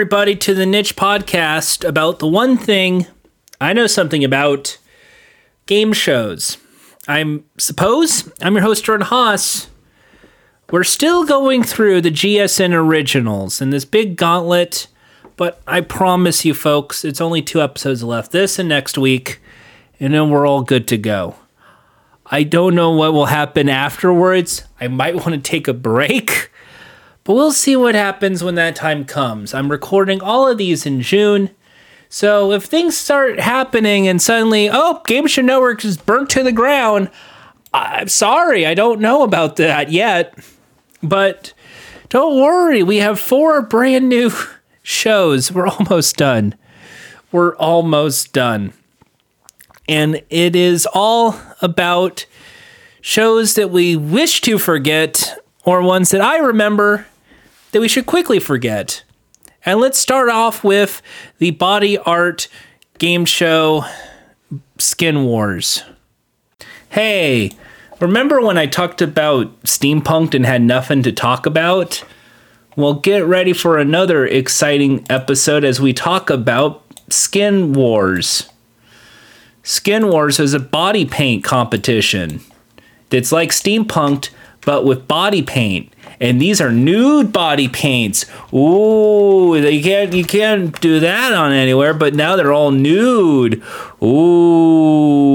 Everybody, to the Niche Podcast about the one thing I know something about game shows. I'm suppose I'm your host, Jordan Haas. We're still going through the GSN originals in this big gauntlet, but I promise you, folks, it's only two episodes left this and next week, and then we're all good to go. I don't know what will happen afterwards. I might want to take a break, but we'll see what happens when that time comes. I'm recording all of these in June. So if things start happening and suddenly, oh, Game Show Network is burnt to the ground, I'm sorry, I don't know about that yet. But don't worry, we have four brand new shows. We're almost done. We're almost done. And it is all about shows that we wish to forget or ones that I remember that we should quickly forget. And let's start off with the body art game show Skin Wars. Hey, remember when I talked about Steampunk'd and had nothing to talk about? Well, get ready for another exciting episode as we talk about Skin Wars. Skin Wars is a body paint competition. It's like Steampunk'd, but with body paint. And these are nude body paints. Ooh, you can't you can't do that on anywhere, but now they're all nude. Ooh.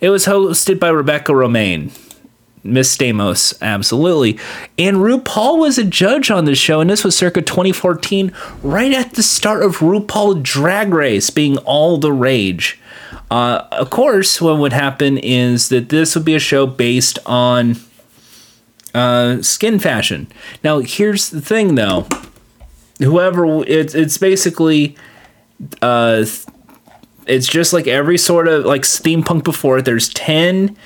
It was hosted by Rebecca Romijn. Miss Stamos, absolutely. And RuPaul was a judge on the show, and this was circa 2014, right at the start of RuPaul Drag Race being all the rage. Uh, of course, what would happen is that this would be a show based on uh, skin fashion. Now, here's the thing, though. Whoever it's it's basically, uh, it's just like every sort of like steampunk before. it. There's ten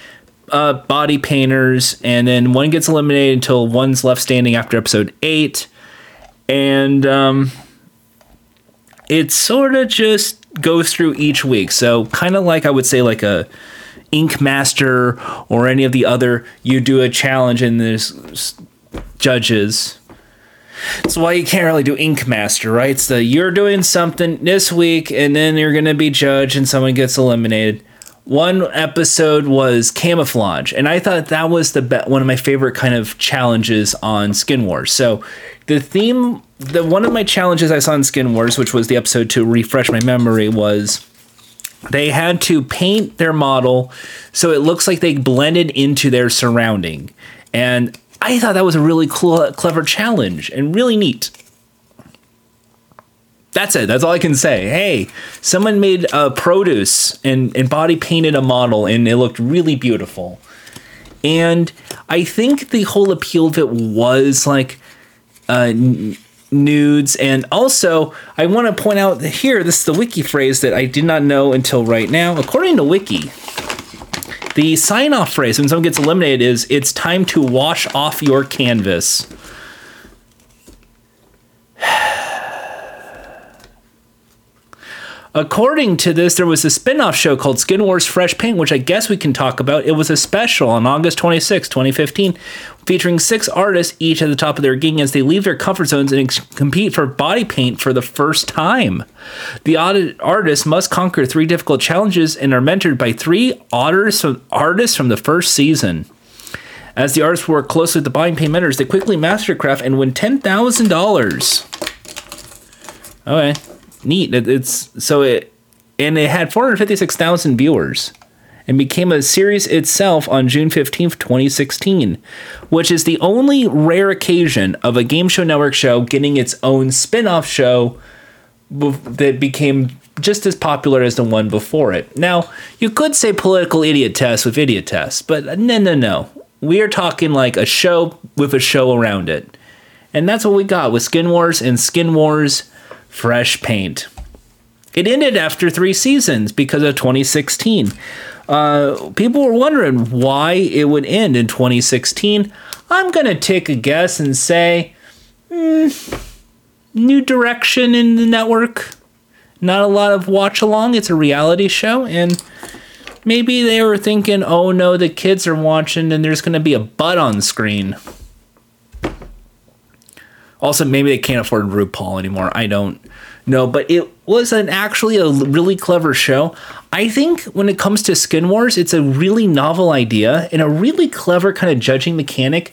uh, body painters, and then one gets eliminated until one's left standing after episode eight, and um, it sort of just goes through each week. So kind of like I would say like a Ink Master or any of the other. You do a challenge and there's judges. That's why you can't really do Ink Master, right? It's the you're doing something this week and then you're gonna be judged and someone gets eliminated one episode was camouflage and i thought that was the be- one of my favorite kind of challenges on skin wars so the theme the one of my challenges i saw in skin wars which was the episode to refresh my memory was they had to paint their model so it looks like they blended into their surrounding and i thought that was a really cool clever challenge and really neat that's it. That's all I can say. Hey, someone made a produce and, and body painted a model and it looked really beautiful. And I think the whole appeal of it was like uh, nudes. And also, I want to point out that here this is the wiki phrase that I did not know until right now. According to Wiki, the sign off phrase when someone gets eliminated is it's time to wash off your canvas. According to this, there was a spin off show called Skin Wars Fresh Paint, which I guess we can talk about. It was a special on August 26, 2015, featuring six artists, each at the top of their game as they leave their comfort zones and ex- compete for body paint for the first time. The artists must conquer three difficult challenges and are mentored by three artists from the first season. As the artists work closely with the body paint mentors, they quickly master craft and win $10,000. Okay neat. It, it's so it and it had 456,000 viewers and became a series itself on June 15th, 2016, which is the only rare occasion of a Game Show Network show getting its own spin-off show that became just as popular as the one before it. Now, you could say political idiot test with idiot test, but no, no, no. We are talking like a show with a show around it. And that's what we got with Skin Wars and Skin Wars fresh paint. It ended after three seasons because of 2016. Uh, people were wondering why it would end in 2016. I'm going to take a guess and say mm, new direction in the network. Not a lot of watch along. It's a reality show. And maybe they were thinking, oh no, the kids are watching and there's going to be a butt on screen. Also, maybe they can't afford RuPaul anymore. I don't know, but it was an actually a really clever show. I think when it comes to Skin Wars, it's a really novel idea and a really clever kind of judging mechanic.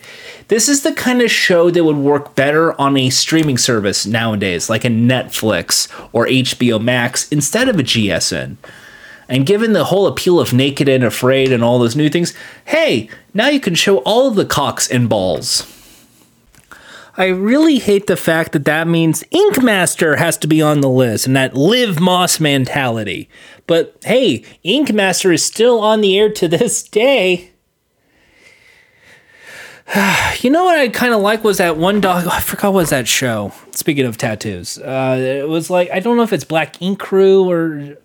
This is the kind of show that would work better on a streaming service nowadays, like a Netflix or HBO Max instead of a GSN. And given the whole appeal of Naked and Afraid and all those new things, hey, now you can show all the cocks and balls. I really hate the fact that that means Ink Master has to be on the list and that live Moss mentality. But hey, Ink Master is still on the air to this day. you know what I kind of like was that one dog. I forgot what was that show. Speaking of tattoos, uh, it was like I don't know if it's Black Ink Crew or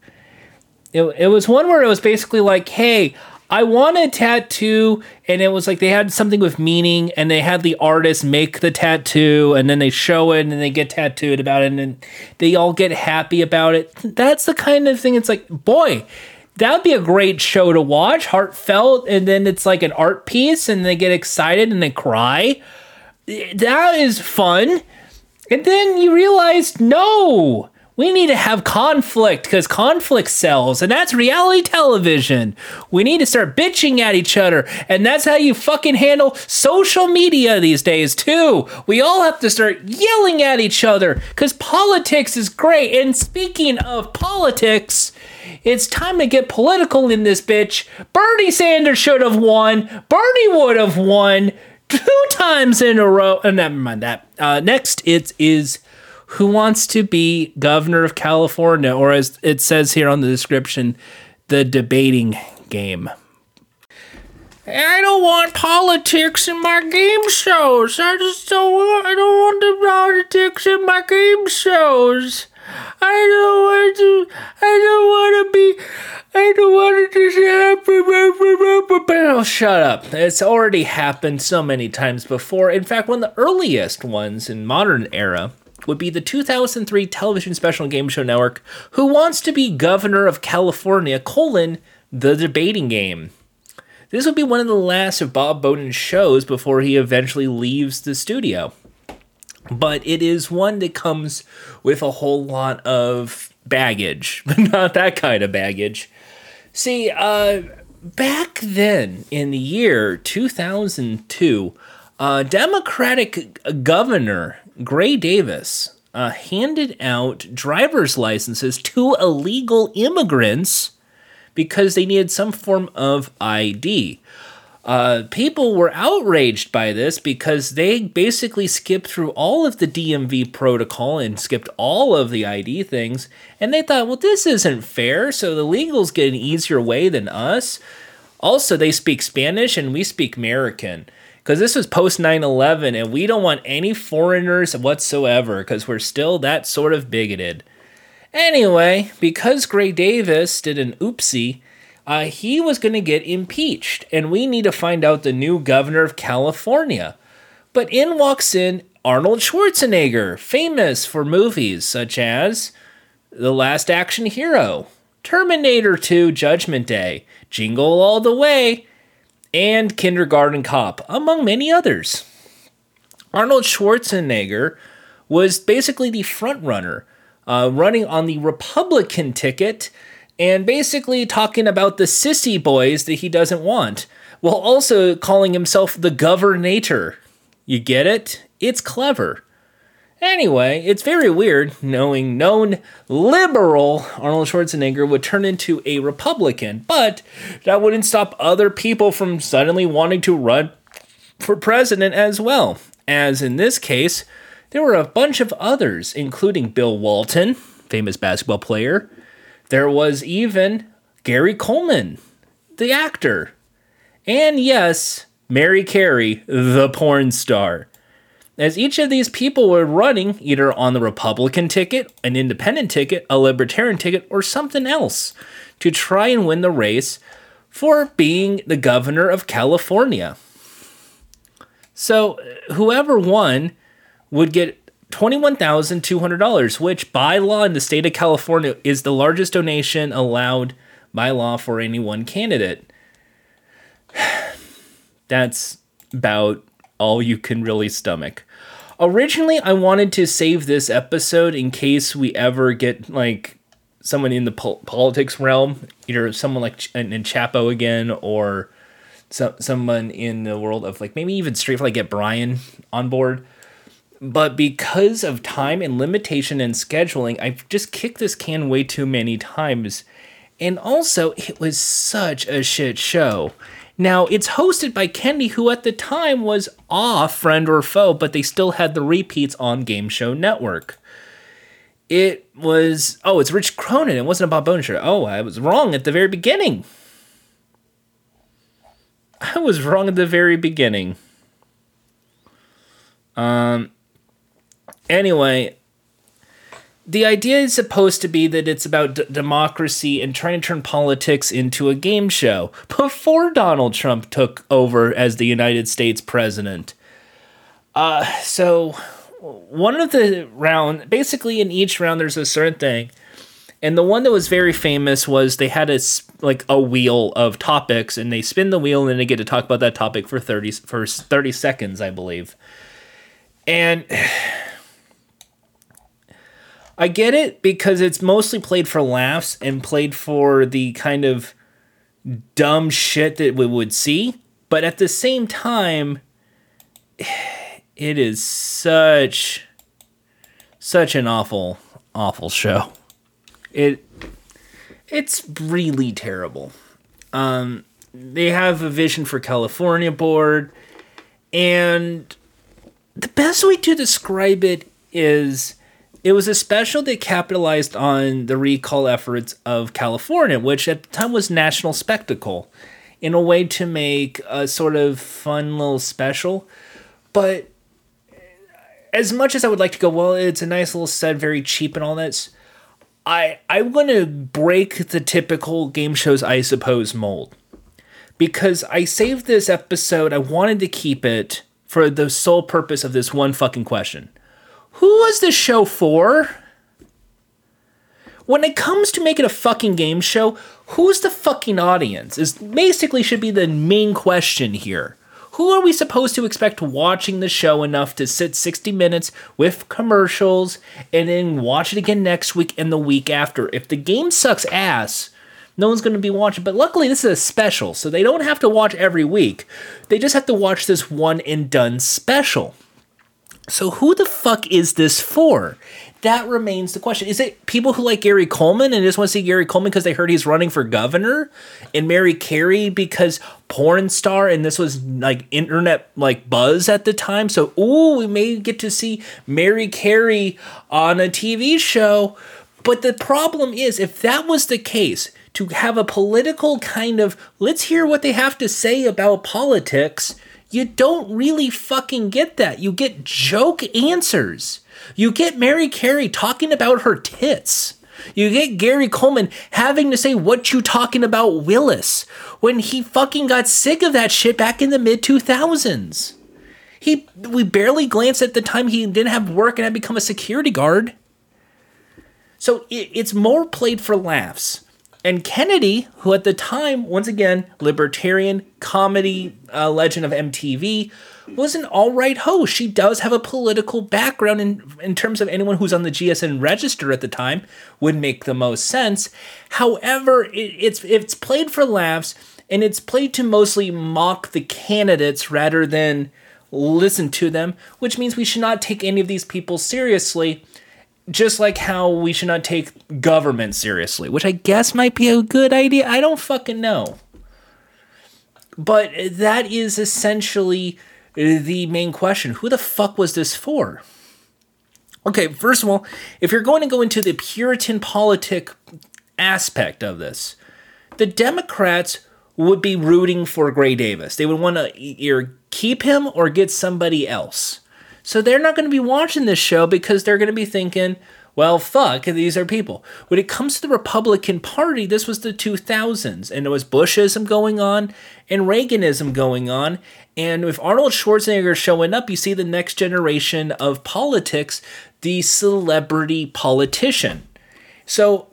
it, it was one where it was basically like, hey, I want a tattoo, and it was like they had something with meaning, and they had the artist make the tattoo, and then they show it, and they get tattooed about it, and they all get happy about it. That's the kind of thing. It's like, boy, that would be a great show to watch, heartfelt, and then it's like an art piece, and they get excited and they cry. That is fun. And then you realize, no, we need to have conflict because conflict sells, and that's reality television. We need to start bitching at each other, and that's how you fucking handle social media these days, too. We all have to start yelling at each other because politics is great. And speaking of politics, it's time to get political in this bitch. Bernie Sanders should have won, Bernie would have won two times in a row. Uh, never mind that. Uh, next, it is who wants to be governor of California, or as it says here on the description, the debating game. I don't want politics in my game shows. I just don't want. I don't want the politics in my game shows. I don't want to. I don't want to be. I don't want to happen. Oh, shut up. It's already happened so many times before. In fact, one of the earliest ones in modern era would be the 2003 television special game show network Who Wants to Be Governor of California, colon, the debating game. This would be one of the last of Bob Boden's shows before he eventually leaves the studio. But it is one that comes with a whole lot of baggage, but not that kind of baggage. See, uh, back then in the year 2002, a Democratic governor Gray Davis uh, handed out driver's licenses to illegal immigrants because they needed some form of ID. Uh, people were outraged by this because they basically skipped through all of the DMV protocol and skipped all of the ID things. And they thought, well, this isn't fair. So the legals get an easier way than us. Also, they speak Spanish and we speak American because this was post 9-11 and we don't want any foreigners whatsoever because we're still that sort of bigoted. Anyway because gray davis did an oopsie uh, he was going to get impeached and we need to find out the new governor of california. But in walks in arnold schwarzenegger famous for movies such as the last action hero terminator 2 judgment day jingle all the way and Kindergarten Cop, among many others. Arnold Schwarzenegger was basically the frontrunner, uh, running on the Republican ticket and basically talking about the sissy boys that he doesn't want, while also calling himself the governator. You get it? It's clever. Anyway, it's very weird knowing known liberal Arnold Schwarzenegger would turn into a Republican, but that wouldn't stop other people from suddenly wanting to run for president as well. As in this case, there were a bunch of others, including Bill Walton, famous basketball player. There was even Gary Coleman, the actor. And yes, Mary Carey, the porn star as each of these people were running either on the Republican ticket, an independent ticket, a libertarian ticket, or something else to try and win the race for being the governor of California. So whoever won would get $21,200, which by law in the state of California is the largest donation allowed by law for any one candidate. That's about all you can really stomach. Originally, I wanted to save this episode in case we ever get like someone in the po- politics realm, either someone like Ch- in Chapo again or so- someone in the world of like maybe even straight like get Brian on board. But because of time and limitation and scheduling, I've just kicked this can way too many times. And also, it was such a shit show. Now, it's hosted by Kennedy, who at the time was off friend or foe, but they still had the repeats on Game Show Network. It was, oh, it's Rich Cronin. It wasn't a Bob Bones show. Oh, I was wrong at the very beginning. I was wrong at the very beginning. Um, anyway, the idea is supposed to be that it's about d- democracy and trying to turn politics into a game show before Donald Trump took over as the United States president. Uh, so one of the round, basically in each round, there's a certain thing. And the one that was very famous was they had a like a wheel of topics, and they spin the wheel, and then they get to talk about that topic for thirty for thirty seconds, I believe. And I get it because it's mostly played for laughs and played for the kind of dumb shit that we would see. But at the same time, it is such such an awful awful show. It it's really terrible. Um they have a vision for California board and the best way to describe it is it was a special that capitalized on the recall efforts of California, which at the time was national spectacle, in a way to make a sort of fun little special. But as much as I would like to go, well, it's a nice little set, very cheap and all that. I I want to break the typical game shows I suppose mold because I saved this episode. I wanted to keep it for the sole purpose of this one fucking question. Who was this show for? When it comes to making a fucking game show, who's the fucking audience? Is basically should be the main question here. Who are we supposed to expect watching the show enough to sit 60 minutes with commercials and then watch it again next week and the week after? If the game sucks ass, no one's going to be watching. But luckily, this is a special, so they don't have to watch every week. They just have to watch this one and done special. So who the fuck is this for? That remains the question. Is it people who like Gary Coleman and just want to see Gary Coleman because they heard he's running for governor? And Mary Carey because porn star and this was like internet like buzz at the time. So ooh, we may get to see Mary Carey on a TV show. But the problem is if that was the case, to have a political kind of let's hear what they have to say about politics, you don't really fucking get that. You get joke answers. You get Mary Carey talking about her tits. You get Gary Coleman having to say what you talking about Willis when he fucking got sick of that shit back in the mid 2000s. He we barely glanced at the time he didn't have work and had become a security guard. So it, it's more played for laughs. And Kennedy, who at the time, once again, libertarian comedy uh, legend of MTV, was an all right host. She does have a political background in, in terms of anyone who's on the GSN register at the time would make the most sense. However, it, it's it's played for laughs and it's played to mostly mock the candidates rather than listen to them, which means we should not take any of these people seriously just like how we should not take government seriously, which I guess might be a good idea. I don't fucking know. But that is essentially the main question. Who the fuck was this for? Okay, first of all, if you're going to go into the Puritan politic aspect of this, the Democrats would be rooting for Gray Davis. They would want to either keep him or get somebody else. So they're not going to be watching this show because they're going to be thinking, well, fuck, these are people. When it comes to the Republican Party, this was the 2000s, and there was Bushism going on and Reaganism going on. And with Arnold Schwarzenegger showing up, you see the next generation of politics, the celebrity politician. So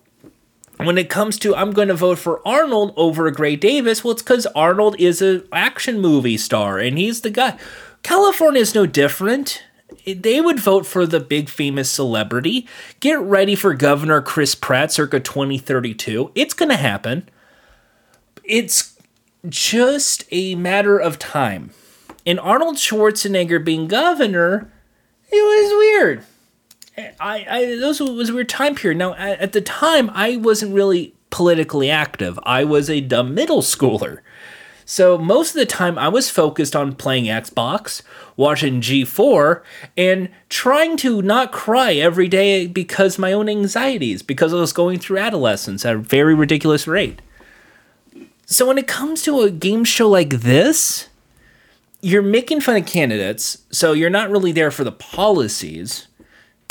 when it comes to I'm going to vote for Arnold over Gray Davis, well, it's because Arnold is an action movie star and he's the guy. California is no different. they would vote for the big famous celebrity. Get ready for Governor Chris Pratt circa 2032. It's going to happen. It's just a matter of time. And Arnold Schwarzenegger being governor, it was weird. I, I those was a weird time period. Now at, at the time, I wasn't really politically active. I was a dumb middle schooler. So most of the time I was focused on playing Xbox, watching G4, and trying to not cry every day because my own anxieties, because I was going through adolescence at a very ridiculous rate. So when it comes to a game show like this, you're making fun of candidates, so you're not really there for the policies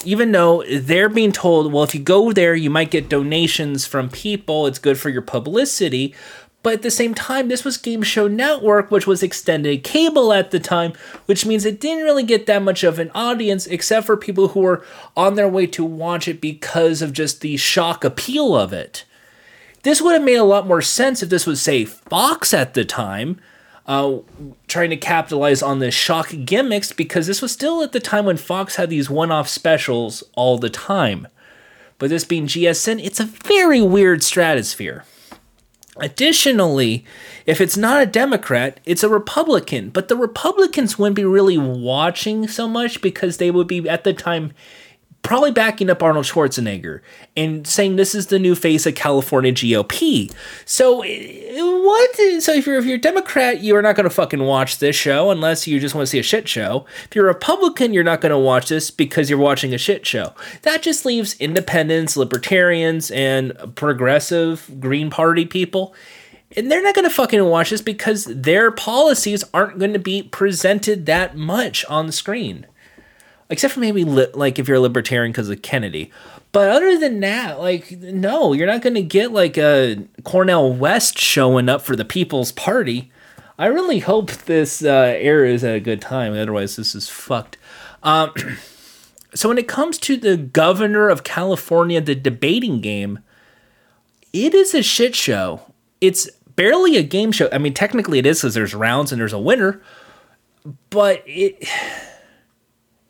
even though they're being told, well, if you go there, you might get donations from people, it's good for your publicity. But at the same time, this was Game Show Network, which was extended cable at the time, which means it didn't really get that much of an audience, except for people who were on their way to watch it because of just the shock appeal of it. This would have made a lot more sense if this was, say, Fox at the time, uh, trying to capitalize on the shock gimmicks because this was still at the time when Fox had these one off specials all the time. But this being GSN, it's a very weird stratosphere. Additionally, if it's not a Democrat, it's a Republican. But the Republicans wouldn't be really watching so much because they would be at the time probably backing up Arnold Schwarzenegger and saying this is the new face of California GOP. So eh, what? So if you're if you're a Democrat, you are not going to fucking watch this show unless you just want to see a shit show. If you're a Republican, you're not going to watch this because you're watching a shit show. That just leaves independents, libertarians, and progressive Green Party people. And they're not going to fucking watch this because their policies aren't going to be presented that much on the screen except for maybe li- like if you're a libertarian because of Kennedy. But other than that, like no, you're not going to get like a Cornel West showing up for the People's Party. I really hope this uh, era is at a good time. Otherwise, this is fucked. Um, so when it comes to the governor of California, the debating game, it is a shit show. It's barely a game show. I mean, technically it is because there's rounds and there's a winner, but it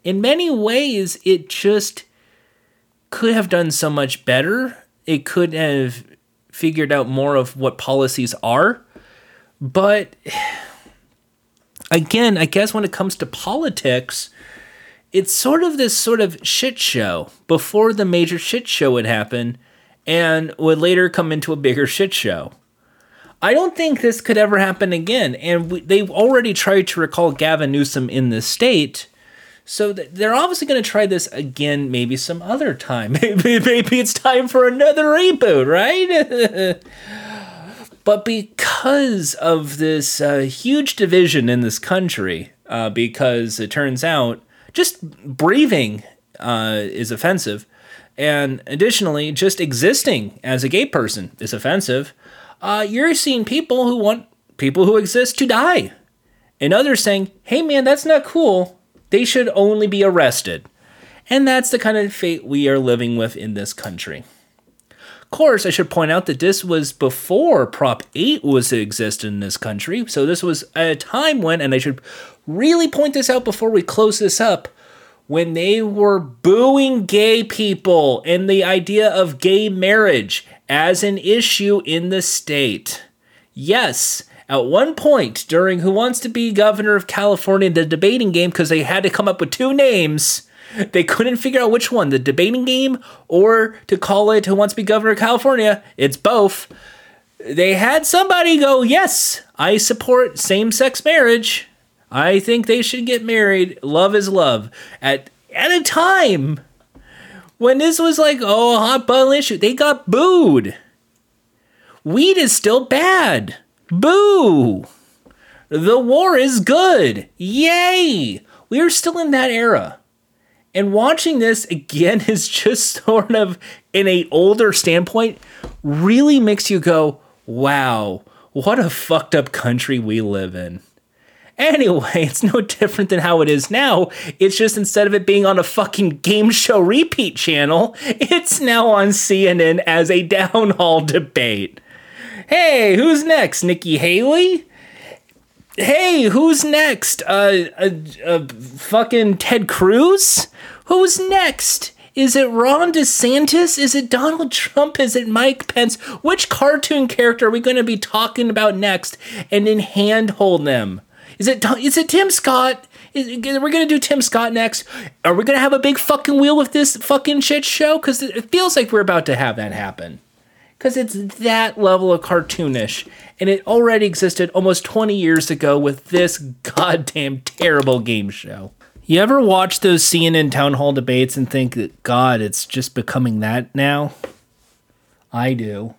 in many ways, it just could have done so much better. It could have figured out more of what policies are. But again, I guess when it comes to politics, it's sort of this sort of shit show before the major shit show would happen and would later come into a bigger shit show. I don't think this could ever happen again. And we, they've already tried to recall Gavin Newsom in the state so they're obviously going to try this again, maybe some other time. maybe, maybe it's time for another reboot, right? but because of this uh, huge division in this country, uh, because it turns out just breathing uh, is offensive, and additionally, just existing as a gay person is offensive, uh, you're seeing people who want people who exist to die. And others saying, hey man, that's not cool they should only be arrested. And that's the kind of fate we are living with in this country. Of course, I should point out that this was before Prop 8 was to exist in this country. So this was a time when, and I should really point this out before we close this up, when they were booing gay people and the idea of gay marriage as an issue in the state. Yes, at one point during Who Wants to Be Governor of California, the debating game, because they had to come up with two names, they couldn't figure out which one, the debating game or to call it Who Wants to Be Governor of California. It's both. They had somebody go, Yes, I support same sex marriage. I think they should get married. Love is love. At, at a time when this was like, oh, hot button issue, they got booed. Weed is still bad. Boo! The war is good. Yay! We are still in that era. And watching this again is just sort of in a older standpoint really makes you go, "Wow, what a fucked up country we live in." Anyway, it's no different than how it is now. It's just instead of it being on a fucking game show repeat channel, it's now on CNN as a down hall debate hey, who's next? Nikki Haley? hey, who's next? Uh, uh, uh, fucking Ted Cruz? Who's next? Is it Ron DeSantis? Is it Donald Trump? Is it Mike Pence? Which cartoon character are we going to be talking about next and in handhold them? Is it is it Tim Scott? Are we gonna do Tim Scott next? Are we gonna have a big fucking wheel with this fucking shit show? Because it feels like we're about to have that happen. Because it's that level of cartoonish, and it already existed almost 20 years ago with this goddamn terrible game show. You ever watch those CNN town hall debates and think that, God, it's just becoming that now? I do.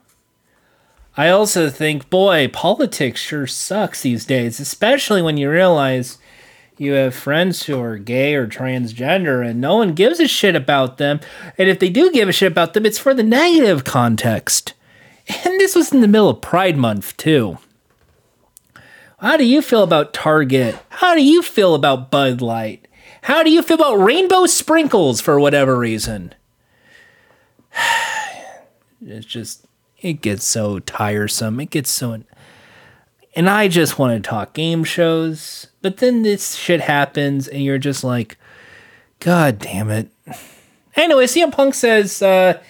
I also think, boy, politics sure sucks these days, especially when you realize you have friends who are gay or transgender and no one gives a shit about them. And if they do give a shit about them, it's for the negative context. And this was in the middle of Pride Month, too. How do you feel about Target? How do you feel about Bud Light? How do you feel about rainbow sprinkles for whatever reason? It's just, it gets so tiresome. It gets so. And I just want to talk game shows, but then this shit happens and you're just like, God damn it. Anyway, CM Punk says, uh,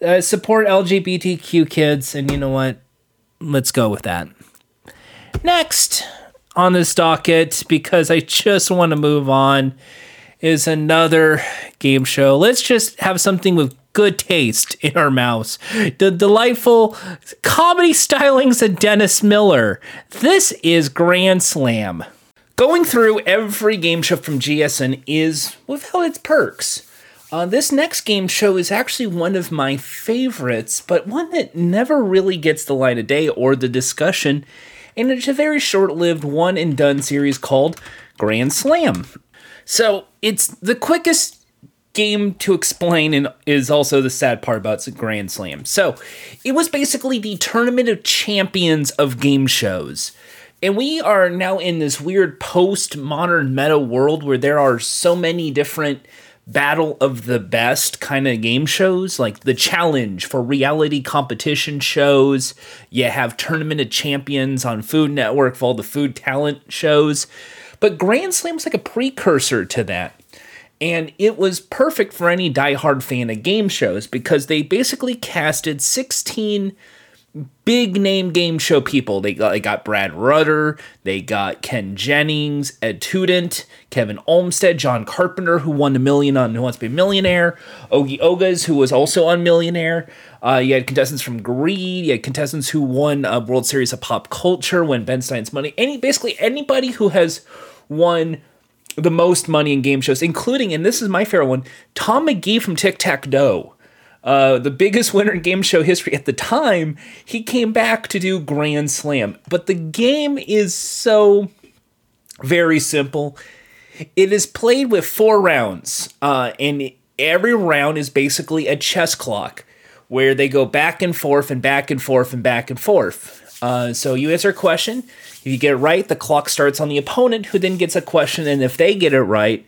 uh, support LGBTQ kids, and you know what? Let's go with that. Next, on this docket because I just want to move on is another game show. Let's just have something with good taste in our mouths. The delightful comedy stylings of Dennis Miller. This is Grand Slam. Going through every game show from GSN is without its perks. Uh, this next game show is actually one of my favorites, but one that never really gets the light of day or the discussion and it's a very short lived one and done series called Grand Slam. So it's the quickest game to explain and is also the sad part about Grand Slam. So it was basically the tournament of champions of game shows. And we are now in this weird post modern meta world where there are so many different battle of the best kind of game shows, like the challenge for reality competition shows. You have Tournament of Champions on Food Network for all the food talent shows. But Grand Slam's like a precursor to that. And it was perfect for any diehard fan of game shows because they basically casted 16 big name game show people. They got, they got Brad Rutter, they got Ken Jennings, Ed Toutant, Kevin Olmstead, John Carpenter, who won a million on Who Wants to Be a Millionaire, Ogi Ogas, who was also on Millionaire. Uh, you had contestants from Greed. You had contestants who won a World Series of Pop Culture, when Ben Stein's money. Any basically anybody who has won the most money in game shows, including, and this is my favorite one, Thom McKee from Tic Tac Dough uh, the biggest winner in game show history at the time, he came back to do Grand Slam. But the game is so very simple. It is played with four rounds, uh, and every round is basically a chess clock where they go back and forth and back and forth and back and forth. Uh, so you answer a question. If you get it right, the clock starts on the opponent, who then gets a question, and if they get it right,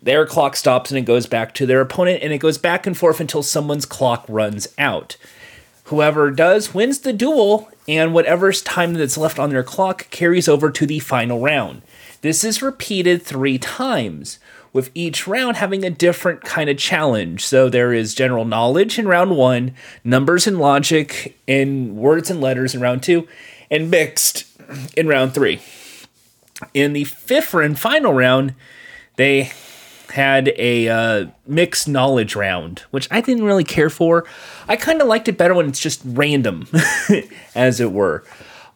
their clock stops and it goes back to their opponent, and it goes back and forth until someone's clock runs out. Whoever does wins the duel, and whatever's time that's left on their clock carries over to the final round. This is repeated three times, with each round having a different kind of challenge. So there is general knowledge in round one, numbers and logic, and words and letters in round two, and mixed in round three. In the fifth and final round, they had a uh, mixed knowledge round, which I didn't really care for. I kind of liked it better when it's just random, as it were.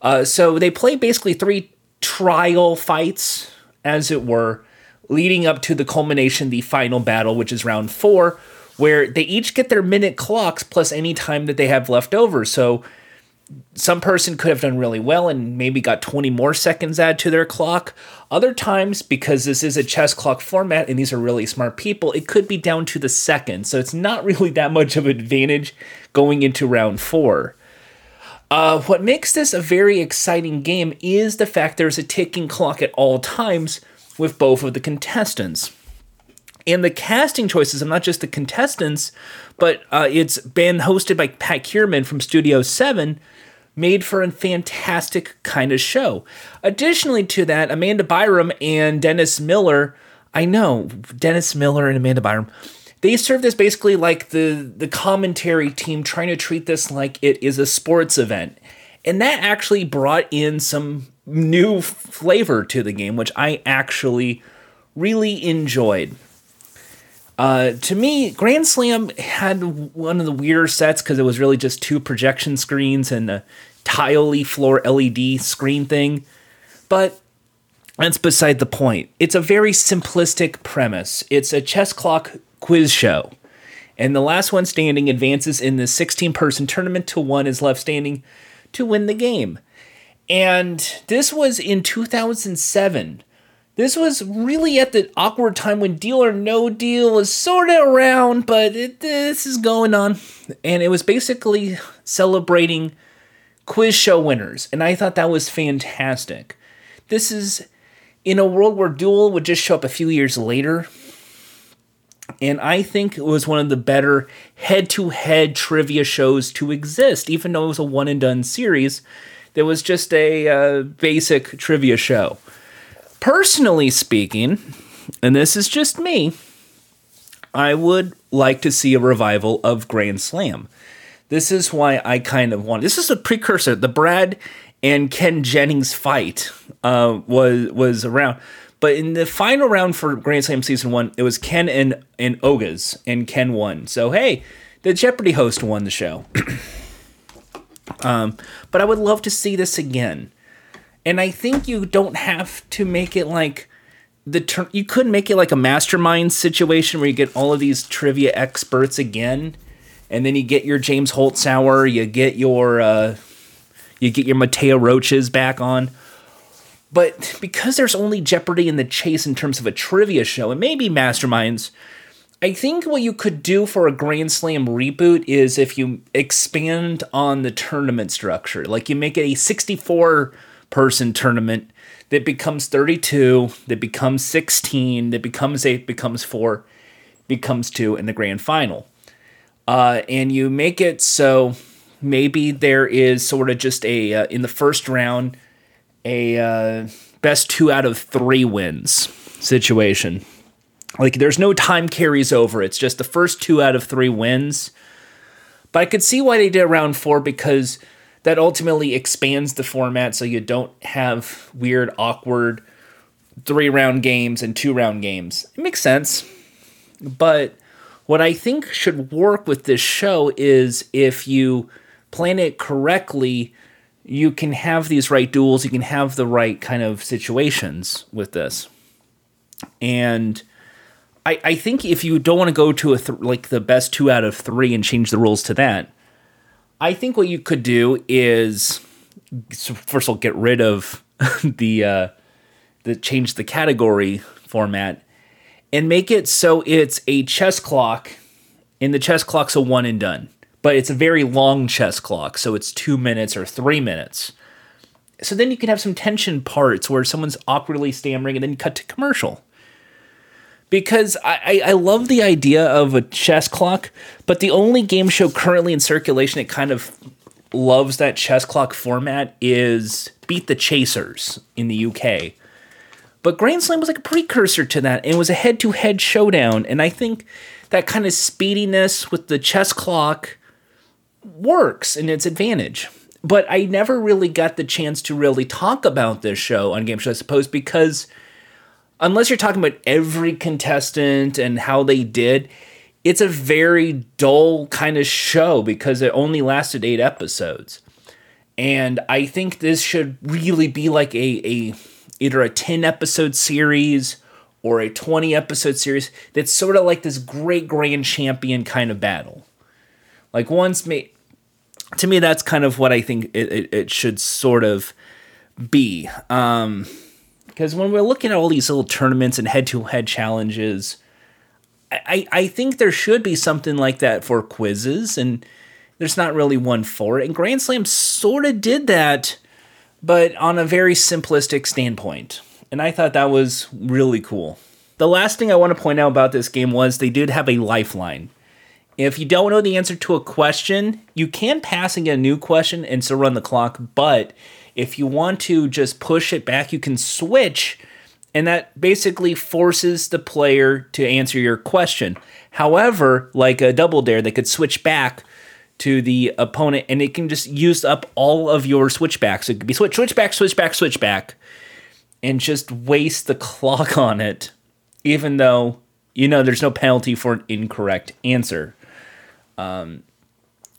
Uh, so they play basically three trial fights, as it were, leading up to the culmination, the final battle, which is round four, where they each get their minute clocks plus any time that they have left over. So some person could have done really well and maybe got 20 more seconds added to their clock. Other times, because this is a chess clock format and these are really smart people, it could be down to the second. So it's not really that much of an advantage going into round four. Uh, what makes this a very exciting game is the fact there's a ticking clock at all times with both of the contestants. And the casting choices are not just the contestants, but uh, it's been hosted by Pat Kiernan from Studio 7, made for a fantastic kind of show. Additionally to that, Amanda Byram and Dennis Miller, I know, Dennis Miller and Amanda Byram, they serve as basically like the the commentary team trying to treat this like it is a sports event. And that actually brought in some new flavor to the game, which I actually really enjoyed. Uh, to me, Grand Slam had one of the weirder sets because it was really just two projection screens and a tiley floor LED screen thing. But that's beside the point. It's a very simplistic premise. It's a chess clock quiz show. And the last one standing advances in the 16 person tournament till one is left standing to win the game. And this was in 2007. This was really at the awkward time when Deal or No Deal was sort of around, but it, this is going on. And it was basically celebrating quiz show winners. And I thought that was fantastic. This is in a world where Duel would just show up a few years later. And I think it was one of the better head to head trivia shows to exist, even though it was a one and done series. There was just a uh, basic trivia show. Personally speaking, and this is just me, I would like to see a revival of Grand Slam. This is why I kind of want. This is a precursor. The Brad and Ken Jennings fight uh, was was around, but in the final round for Grand Slam season one, it was Ken and and Ogas, and Ken won. So hey, the Jeopardy host won the show. um, but I would love to see this again. And I think you don't have to make it like the ter- you could make it like a mastermind situation where you get all of these trivia experts again, and then you get your James Holzhauer, you get your uh, you get your Mattea Roaches back on. But because there's only Jeopardy in the chase in terms of a trivia show, and maybe masterminds, I think what you could do for a Grand Slam reboot is if you expand on the tournament structure, like you make it a 64 person tournament that becomes 32, that becomes 16, that becomes 8, becomes 4, becomes 2 in the grand final. Uh, and you make it so maybe there is sort of just a, uh, in the first round, a uh, best two out of three wins situation. Like there's no time carries over, it's just the first two out of three wins. But I could see why they did round four because that ultimately expands the format so you don't have weird, awkward three round games and two round games. It makes sense. But what I think should work with this show is if you plan it correctly, you can have these right duels, you can have the right kind of situations with this. And I, I think if you don't want to go to a th- like the best two out of three and change the rules to that, I think what you could do is first of all get rid of the uh, the change the category format and make it so it's a chess clock and the chess clock's a one and done but it's a very long chess clock so it's two minutes or three minutes. So then you can have some tension parts where someone's awkwardly stammering and then cut to commercial because I, I love the idea of a chess clock, but the only game show currently in circulation that kind of loves that chess clock format is Beat the Chasers in the UK. But Grand Slam was like a precursor to that and it was a head to head showdown. And I think that kind of speediness with the chess clock works in its advantage. But I never really got the chance to really talk about this show on Game Show, I suppose, because unless you're talking about every contestant and how they did, it's a very dull kind of show because it only lasted eight episodes. And I think this should really be like a, a either a 10 episode series or a 20 episode series that's sort of like this great grand champion kind of battle. Like once me to me that's kind of what I think it, it, it should sort of be. Um because when we're looking at all these little tournaments and head to head challenges, I, I think there should be something like that for quizzes, and there's not really one for it. And Grand Slam sort of did that, but on a very simplistic standpoint. And I thought that was really cool. The last thing I want to point out about this game was they did have a lifeline. If you don't know the answer to a question, you can pass and get a new question and still run the clock. But if you want to just push it back, you can switch, and that basically forces the player to answer your question. However, like a double dare, they could switch back to the opponent and it can just use up all of your switchbacks. It could be switch, switchback, switchback, switchback, and just waste the clock on it, even though you know there's no penalty for an incorrect answer. Um,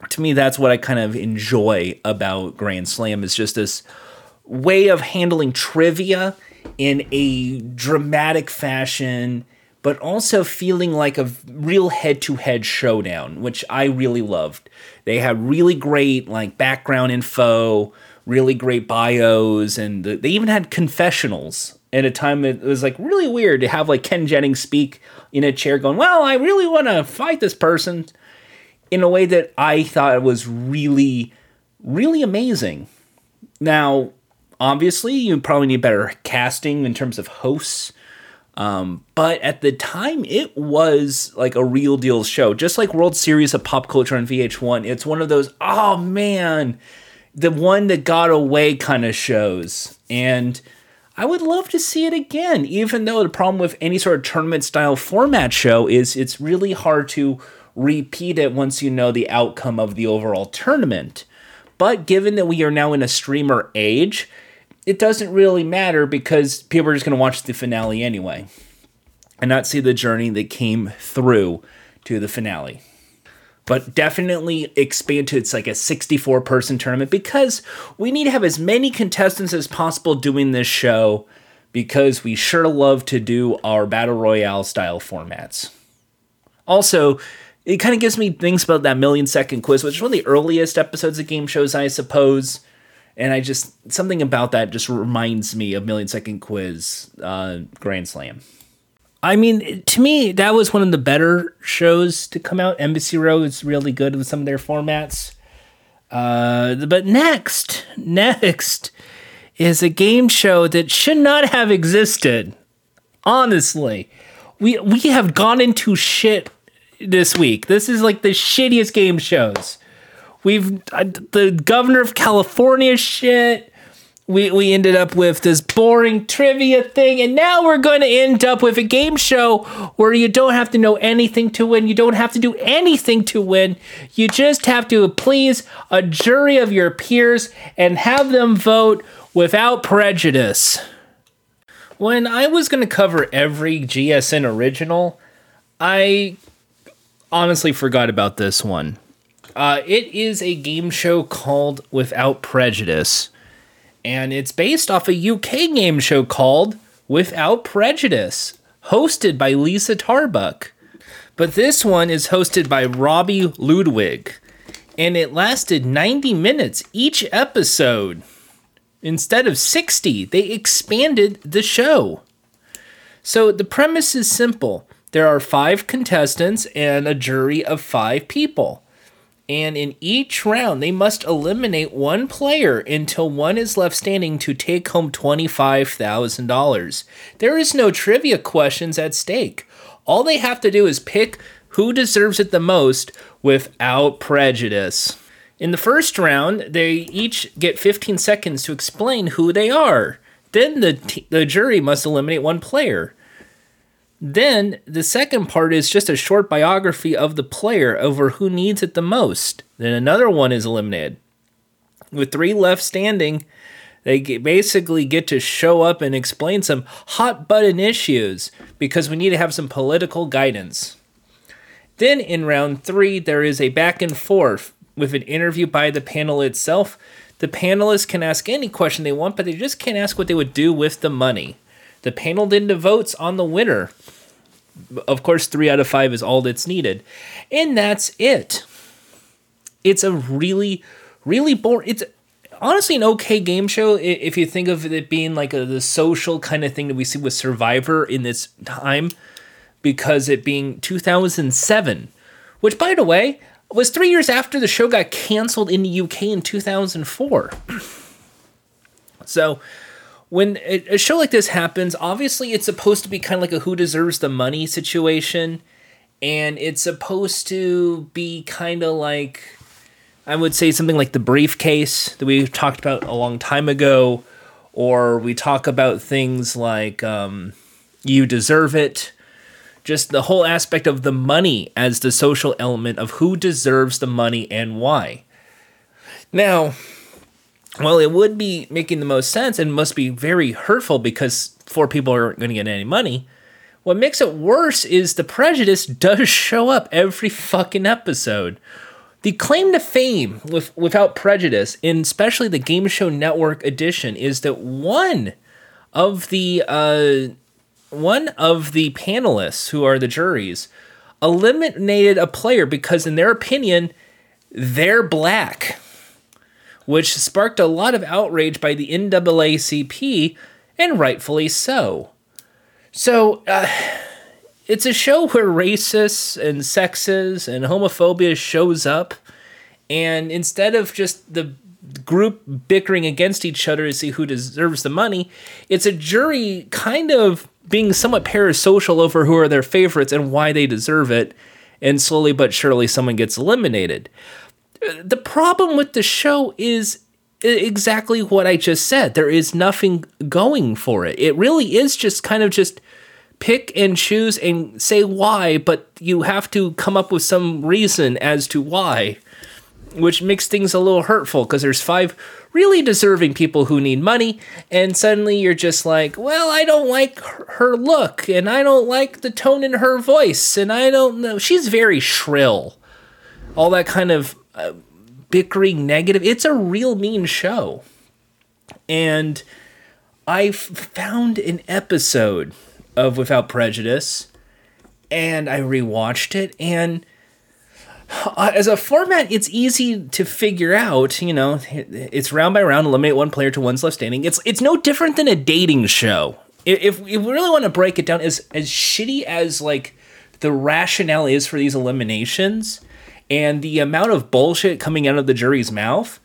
to me, that's what I kind of enjoy about Grand Slam is just this way of handling trivia in a dramatic fashion but also feeling like a real head-to-head showdown, which I really loved. They had really great like background info, really great bios, and they even had confessionals at a time it was like really weird to have like Ken Jennings speak in a chair going, "Well, I really want to fight this person," in a way that I thought was really, really amazing. Now, obviously, you probably need better casting in terms of hosts um, but at the time, it was like a real deal show, just like World Series of Pop Culture on VH1. It's one of those, oh man, the one that got away kind of shows. And I would love to see it again, even though the problem with any sort of tournament style format show is it's really hard to repeat it once you know the outcome of the overall tournament. But given that we are now in a streamer age, it doesn't really matter because people are just going to watch the finale anyway and not see the journey that came through to the finale. But definitely expand to it's like a 64 person tournament because we need to have as many contestants as possible doing this show because we sure love to do our battle royale style formats. Also, it kind of gives me things about that million second quiz, which is one of the earliest episodes of game shows, I suppose and I just something about that just reminds me of Million Second Quiz uh, Grand Slam. I mean, to me, that was one of the better shows to come out. Embassy Row is really good with some of their formats. Uh, but next, next is a game show that should not have existed. Honestly, we we have gone into shit this week. This is like the shittiest game shows. We've uh, the governor of California shit. We we ended up with this boring trivia thing, and now we're going to end up with a game show where you don't have to know anything to win. You don't have to do anything to win. You just have to please a jury of your peers and have them vote without prejudice. When I was going to cover every GSN original, I honestly forgot about this one. Uh, it is a game show called Without Prejudice, and it's based off a UK game show called Without Prejudice, hosted by Liza Tarbuck. But this one is hosted by Robi Ludwig, and it lasted 90 minutes each episode. Instead of 60, they expanded the show. So the premise is simple there are five contestants and a jury of five people and in each round they must eliminate one player until one is left standing to take home $25,000. There is no trivia questions at stake. All they have to do is pick who deserves it the most without prejudice. In the first round, they each get 15 seconds to explain who they are. Then the, t- the jury must eliminate one player. Then the second part is just a short biography of the player over who needs it the most. Then another one is eliminated. With three left standing, they basically get to show up and explain some hot button issues because we need to have some political guidance. Then in round three, there is a back and forth with an interview by the panel itself. The panelists can ask any question they want, but they just can't ask what they would do with the money. The panel then votes on the winner. Of course, three out of five is all that's needed. And that's it. It's a really, really boring. It's honestly an okay game show if you think of it being like a, the social kind of thing that we see with Survivor in this time, because it being 2007, which, by the way, was three years after the show got canceled in the UK in 2004. so when a show like this happens, obviously it's supposed to be kind of like a who deserves the money situation. and it's supposed to be kind of like I would say something like the briefcase that we talked about a long time ago, or we talk about things like um, you deserve it. Just the whole aspect of the money as the social element of who deserves the money and why. Now, well, it would be making the most sense and must be very hurtful because four people aren't going to get any money. What makes it worse is the prejudice does show up every fucking episode. The claim to fame with without prejudice, and especially the Game Show Network edition, is that one of the uh, one of the panelists who are the juries eliminated a player because, in their opinion, they're black, which sparked a lot of outrage by the NAACP, and rightfully so. So, uh, it's a show where racists and sexist and homophobia shows up, and instead of just the group bickering against each other to see who deserves the money, it's a jury kind of being somewhat parasocial over who are their favorites and why they deserve it, and slowly but surely someone gets eliminated. The problem with the show is exactly what I just said. There is nothing going for it. It really is just kind of just pick and choose and say why, but you have to come up with some reason as to why, which makes things a little hurtful because there's five really deserving people who need money, and suddenly you're just like, well, I don't like her look, and I don't like the tone in her voice, and I don't know. She's very shrill. All that kind of bickering negative. It's a real mean show. And I found an episode of Without Prejudice, and I rewatched it, and uh, as a format, it's easy to figure out. You know, it's round by round, eliminate one player to one's left standing. It's it's no different than a dating show. If, if we really want to break it down, as as shitty as like the rationale is for these eliminations, and the amount of bullshit coming out of the jury's mouth,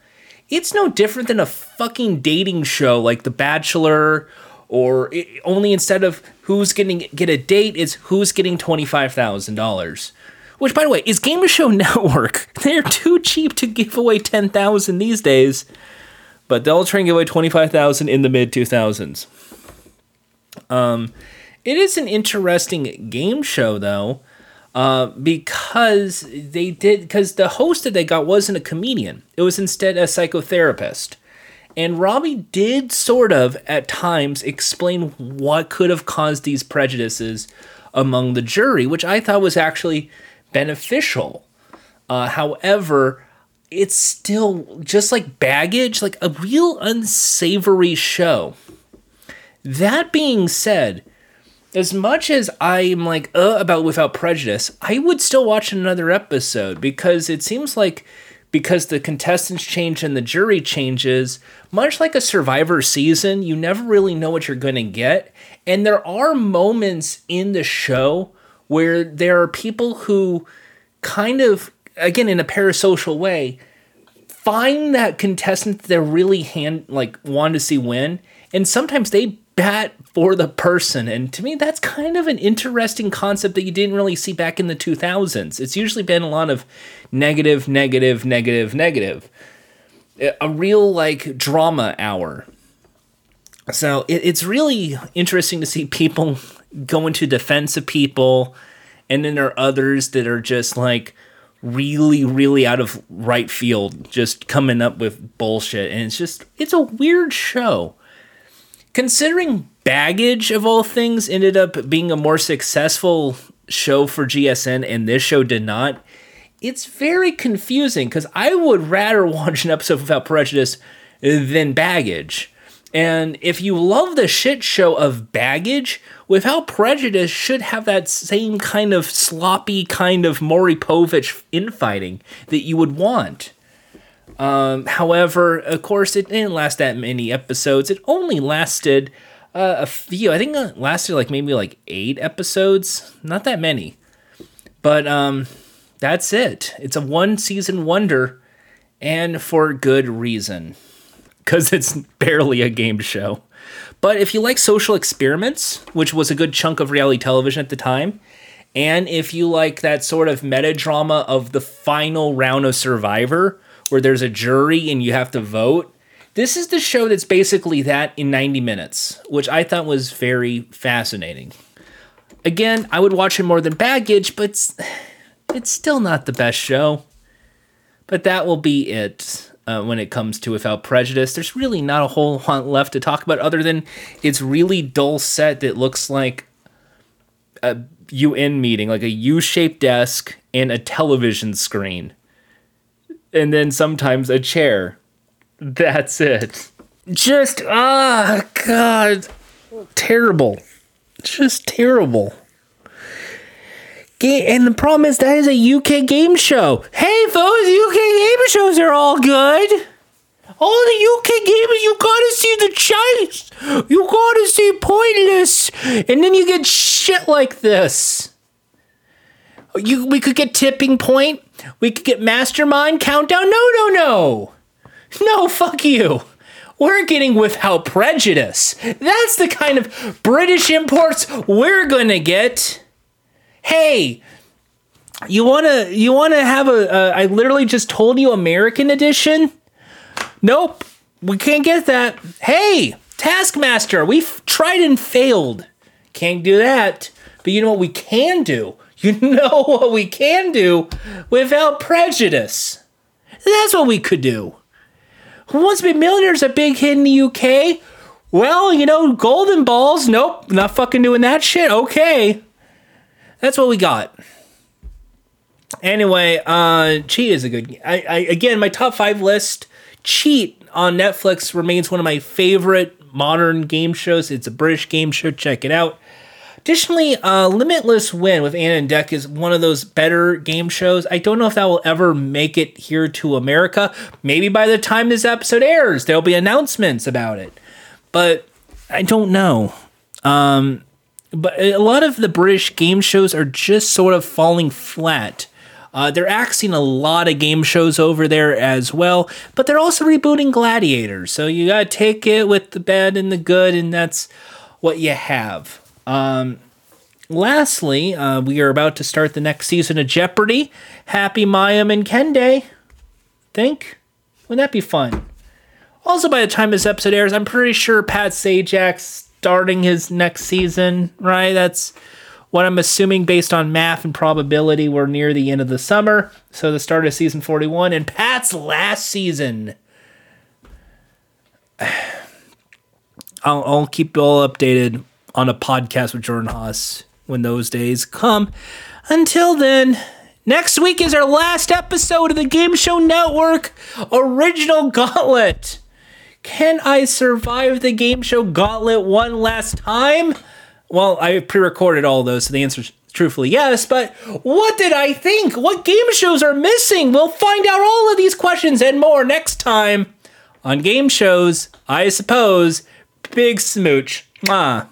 it's no different than a fucking dating show like The Bachelor or it, only instead of who's getting get a date, it's who's getting twenty five thousand dollars. Which, by the way, is Game Show Network. They're too cheap to give away ten thousand these days, but they'll try and give away twenty five thousand in the mid two thousands. Um, it is an interesting game show though, uh, because they did because the host that they got wasn't a comedian. It was instead a psychotherapist. And Robi did sort of, at times, explain what could have caused these prejudices among the jury, which I thought was actually beneficial. Uh, however, it's still just like baggage, like a real unsavory show. That being said, as much as I'm like uh about Without Prejudice, I would still watch another episode because it seems like because the contestants change and the jury changes, much like a survivor season, you never really know what you're going to get. And there are moments in the show where there are people who kind of, again, in a parasocial way, find that contestant that they're really hand like want to see win. And sometimes they bat for the person. And to me, that's kind of an interesting concept that you didn't really see back in the 2000s. It's usually been a lot of negative, negative, negative, negative. A real like drama hour. So it, it's really interesting to see people go into defense of people, and then there are others that are just like really, really out of right field, just coming up with bullshit. And it's just, it's a weird show. Considering Baggage, of all things, ended up being a more successful show for GSN, and this show did not, it's very confusing because I would rather watch an episode without prejudice than Baggage. And if you love the shit show of Baggage, Without Prejudice should have that same kind of sloppy kind of Maury Povich infighting that you would want. Um, however, of course, it didn't last that many episodes. It only lasted uh, a few. I think it lasted like maybe like eight episodes. Not that many, but um, that's it. It's a one season wonder, and for good reason, because it's barely a game show. But if you like social experiments, which was a good chunk of reality television at the time, And if you like that sort of meta drama of the final round of Survivor, where there's a jury and you have to vote, this is the show that's basically that in 90 minutes, which I thought was very fascinating. Again, I would watch it more than Baggage, but it's, still not the best show. But that will be it uh, when it comes to Without Prejudice. There's really not a whole lot left to talk about other than it's really dull set that looks like a UN meeting, like a U-shaped desk and a television screen. And then sometimes a chair. That's it. Just ah god. Terrible. Just terrible. And the problem is that is a UK game show. Hey folks, UK game shows are all good. All the UK games, you gotta see the chase. You gotta see pointless. And then you get shit like this. You, we could get tipping point. We could get mastermind countdown. No, no, no. No, fuck you. We're getting without prejudice. That's the kind of British imports we're gonna get. Hey, you wanna you wanna have a? a I literally just told you American edition. Nope, we can't get that. Hey, Taskmaster, we've tried and failed. Can't do that. But you know what we can do? You know what we can do without prejudice. That's what we could do. Who wants to be millionaires? A big hit in the UK. Well, you know, golden balls. Nope, not fucking doing that shit. Okay, that's what we got. Anyway, uh, Cheat is a good. I, I again, my top five list. Cheat on Netflix remains one of my favorite modern game shows. It's a British game show. Check it out. Additionally, uh, Limitless Win with Ant and Dec is one of those better game shows. I don't know if that will ever make it here to America. Maybe by the time this episode airs, there'll be announcements about it. But I don't know. Um, but a lot of the British game shows are just sort of falling flat. Uh, they're axing a lot of game shows over there as well, but they're also rebooting Gladiator. So you gotta take it with the bad and the good, and that's what you have. Um, lastly, uh, we are about to start the next season of Jeopardy. Happy Mayim and Kende. Think? Wouldn't that be fun? Also, by the time this episode airs, I'm pretty sure Pat Sajak's starting his next season, right? That's what I'm assuming based on math and probability. We're near the end of the summer. So the start of season 41 and Pat's last season. I'll, I'll keep you all updated on a podcast with Jordan Haas when those days come. Until then, next week is our last episode of the Game Show Network Original Gauntlet. Can I survive the Game Show Gauntlet one last time? Well, I pre recorded all those, so the answer is truthfully yes, but what did I think? What game shows are missing? We'll find out all of these questions and more next time on Game Shows, I suppose. Big smooch. Mwah.